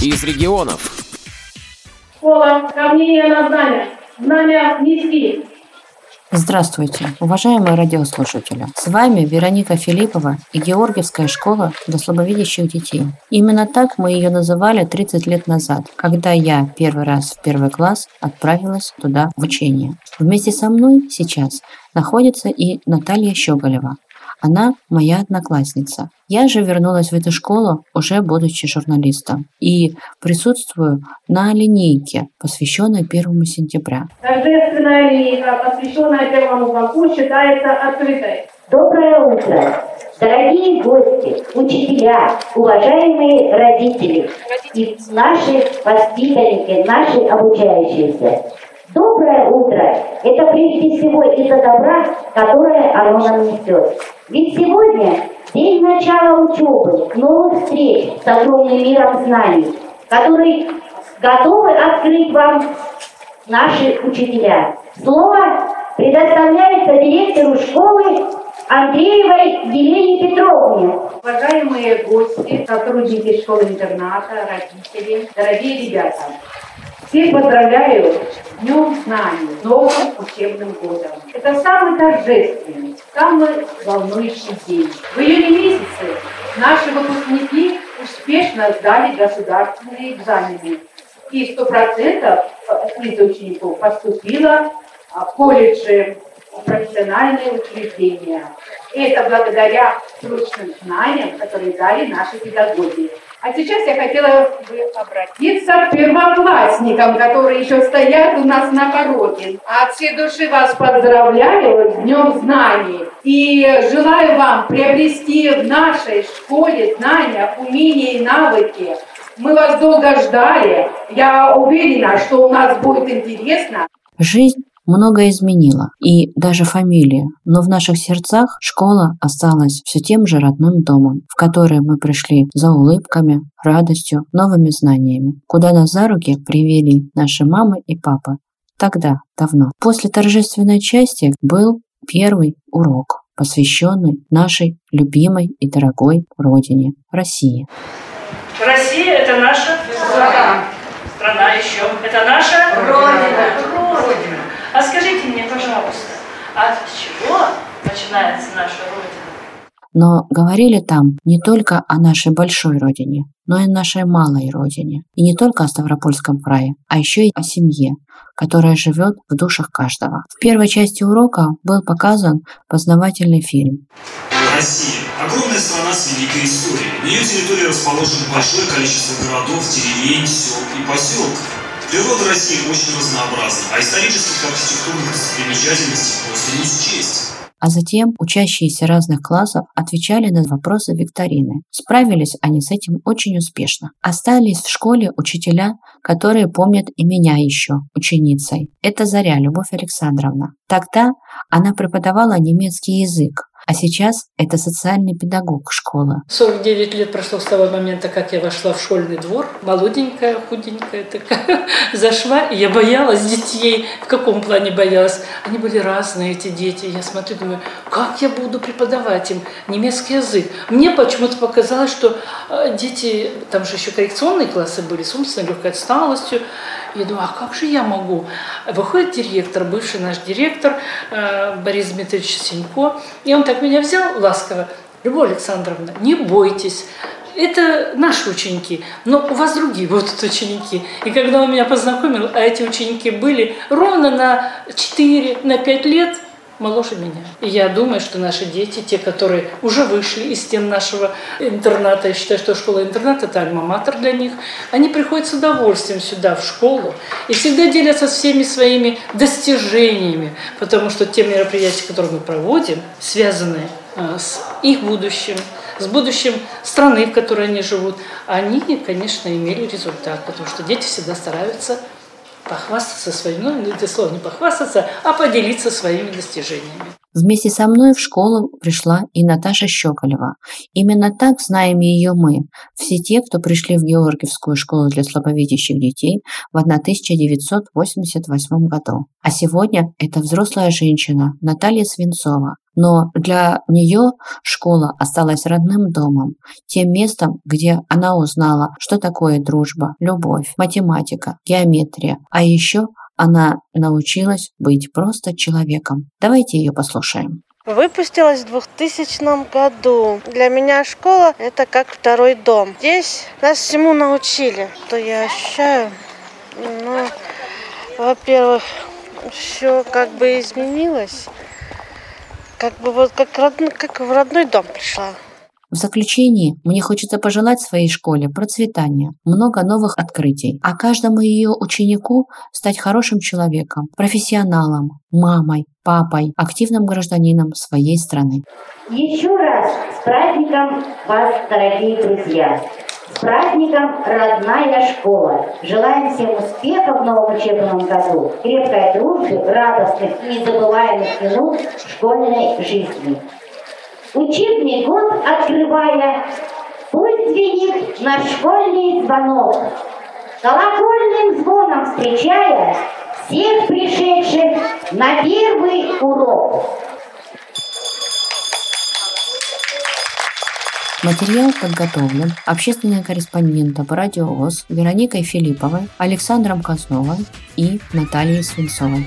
из регионов. Школа, сравнение на знания. Знания низкие. Здравствуйте, уважаемые радиослушатели! С вами Вероника Филиппова и Георгиевская школа для слабовидящих детей. Именно так мы ее называли 30 лет назад, когда я первый раз в первый класс отправилась туда в учение. Вместе со мной сейчас находится и Наталья Щеголева, она моя одноклассница. Я же вернулась в эту школу, уже будучи журналистом, и присутствую на линейке, посвященной первому сентября. Торжественная линейка, посвященная первому звонку, считается открытой. Доброе утро! Дорогие гости, учителя, уважаемые родители и наши воспитанники, наши обучающиеся. Доброе утро! Это прежде всего из-за добра, которое оно нам несет. Ведь сегодня день начала учебы, новых встреч с огромным миром знаний, который готовы открыть вам наши учителя. Слово предоставляется директору школы Андреевой Елене Петровне. Уважаемые гости, сотрудники школы-интерната, родители, дорогие ребята, всех поздравляю с Днем Знаний, новым учебным годом. Это самый торжественный, самый волнующий день. В июне месяце наши выпускники успешно сдали государственные экзамены. И 100% из учеников поступило в колледжи, в профессиональные учреждения. И это благодаря срочным знаниям, которые дали наши педагоги. А сейчас я хотела бы обратиться к первоклассникам, которые еще стоят у нас на пороге. От всей души вас поздравляю с Днем Знаний. И желаю вам приобрести в нашей школе знания, умения и навыки. Мы вас долго ждали. Я уверена, что у нас будет интересно. Жизнь многое изменила, и даже фамилия, но в наших сердцах школа осталась все тем же родным домом, в который мы пришли за улыбками, радостью, новыми знаниями, куда нас за руки привели наши мамы и папы. Тогда, давно. После торжественной части был первый урок, посвященный нашей любимой и дорогой родине – России. Россия – это наша страна. Страна еще. Это наша Родина. Родина. А скажите мне, пожалуйста, от чего начинается наша Родина? Но говорили там не только о нашей большой родине, но и о нашей малой родине. И не только о Ставропольском крае, а еще и о семье, которая живет в душах каждого. В первой части урока был показан познавательный фильм. Россия – огромная страна с великой историей. На ее территории расположено большое количество городов, деревень, сел и поселков. Природа России очень разнообразна, а исторических архитектурных достопримечательностей просто не счесть. А затем учащиеся разных классов отвечали на вопросы викторины. Справились они с этим очень успешно. Остались в школе учителя, которые помнят и меня еще, ученицей. Это Заря Любовь Александровна. Тогда она преподавала немецкий язык, а сейчас это социальный педагог школы. 49 лет прошло с того момента, как я вошла в школьный двор. Молоденькая, худенькая такая. Зашла, и я боялась детей. В каком плане боялась? Они были разные, эти дети. Я смотрю, думаю, как я буду преподавать им немецкий язык? Мне почему-то показалось, что э, дети, там же еще коррекционные классы были, с умственной легкой отсталостью. Я думаю, а как же я могу? Выходит директор, бывший наш директор э, Борис Дмитриевич Синько, и он так меня взял ласково. Любовь Александровна, не бойтесь, это наши ученики, но у вас другие будут ученики. И когда он меня познакомил, а эти ученики были ровно на 4, на 5 лет – моложе меня. И я думаю, что наши дети, те, которые уже вышли из стен нашего интерната, я считаю, что школа-интернат – это альма-матер для них, они приходят с удовольствием сюда, в школу, и всегда делятся всеми своими достижениями, потому что те мероприятия, которые мы проводим, связаны э, с их будущим, с будущим страны, в которой они живут, они, конечно, имели результат, потому что дети всегда стараются похвастаться своим, ну, это слово не похвастаться, а поделиться своими достижениями. Вместе со мной в школу пришла и Наташа Щеколева. Именно так знаем ее мы, все те, кто пришли в Георгиевскую школу для слабовидящих детей в 1988 году. А сегодня это взрослая женщина Наталья Свинцова, Но для нее школа осталась родным домом, тем местом, где она узнала, что такое дружба, любовь, математика, геометрия, а еще она научилась быть просто человеком. Давайте ее послушаем. Выпустилась в 2000 году. Для меня школа – это как второй дом. Здесь нас всему научили. То я ощущаю, ну, во-первых, все как бы изменилось. Как бы вот как, родной, как в родной дом пришла. В заключении мне хочется пожелать своей школе процветания, много новых открытий, а каждому ее ученику стать хорошим человеком, профессионалом, мамой, папой, активным гражданином своей страны. Еще раз с праздником вас, дорогие друзья! С праздником родная школа! Желаем всем успехов в новом учебном году, крепкой дружбы, радостных и незабываемых минут школьной жизни. Учебный год открывая, пусть звенит наш школьный звонок. Колокольным звоном встречая всех пришедших на первый урок. Материал подготовлен общественным корреспондентом радио ВОЗ Вероникой Филипповой, Александром Казновой и Натальей Свинцовой.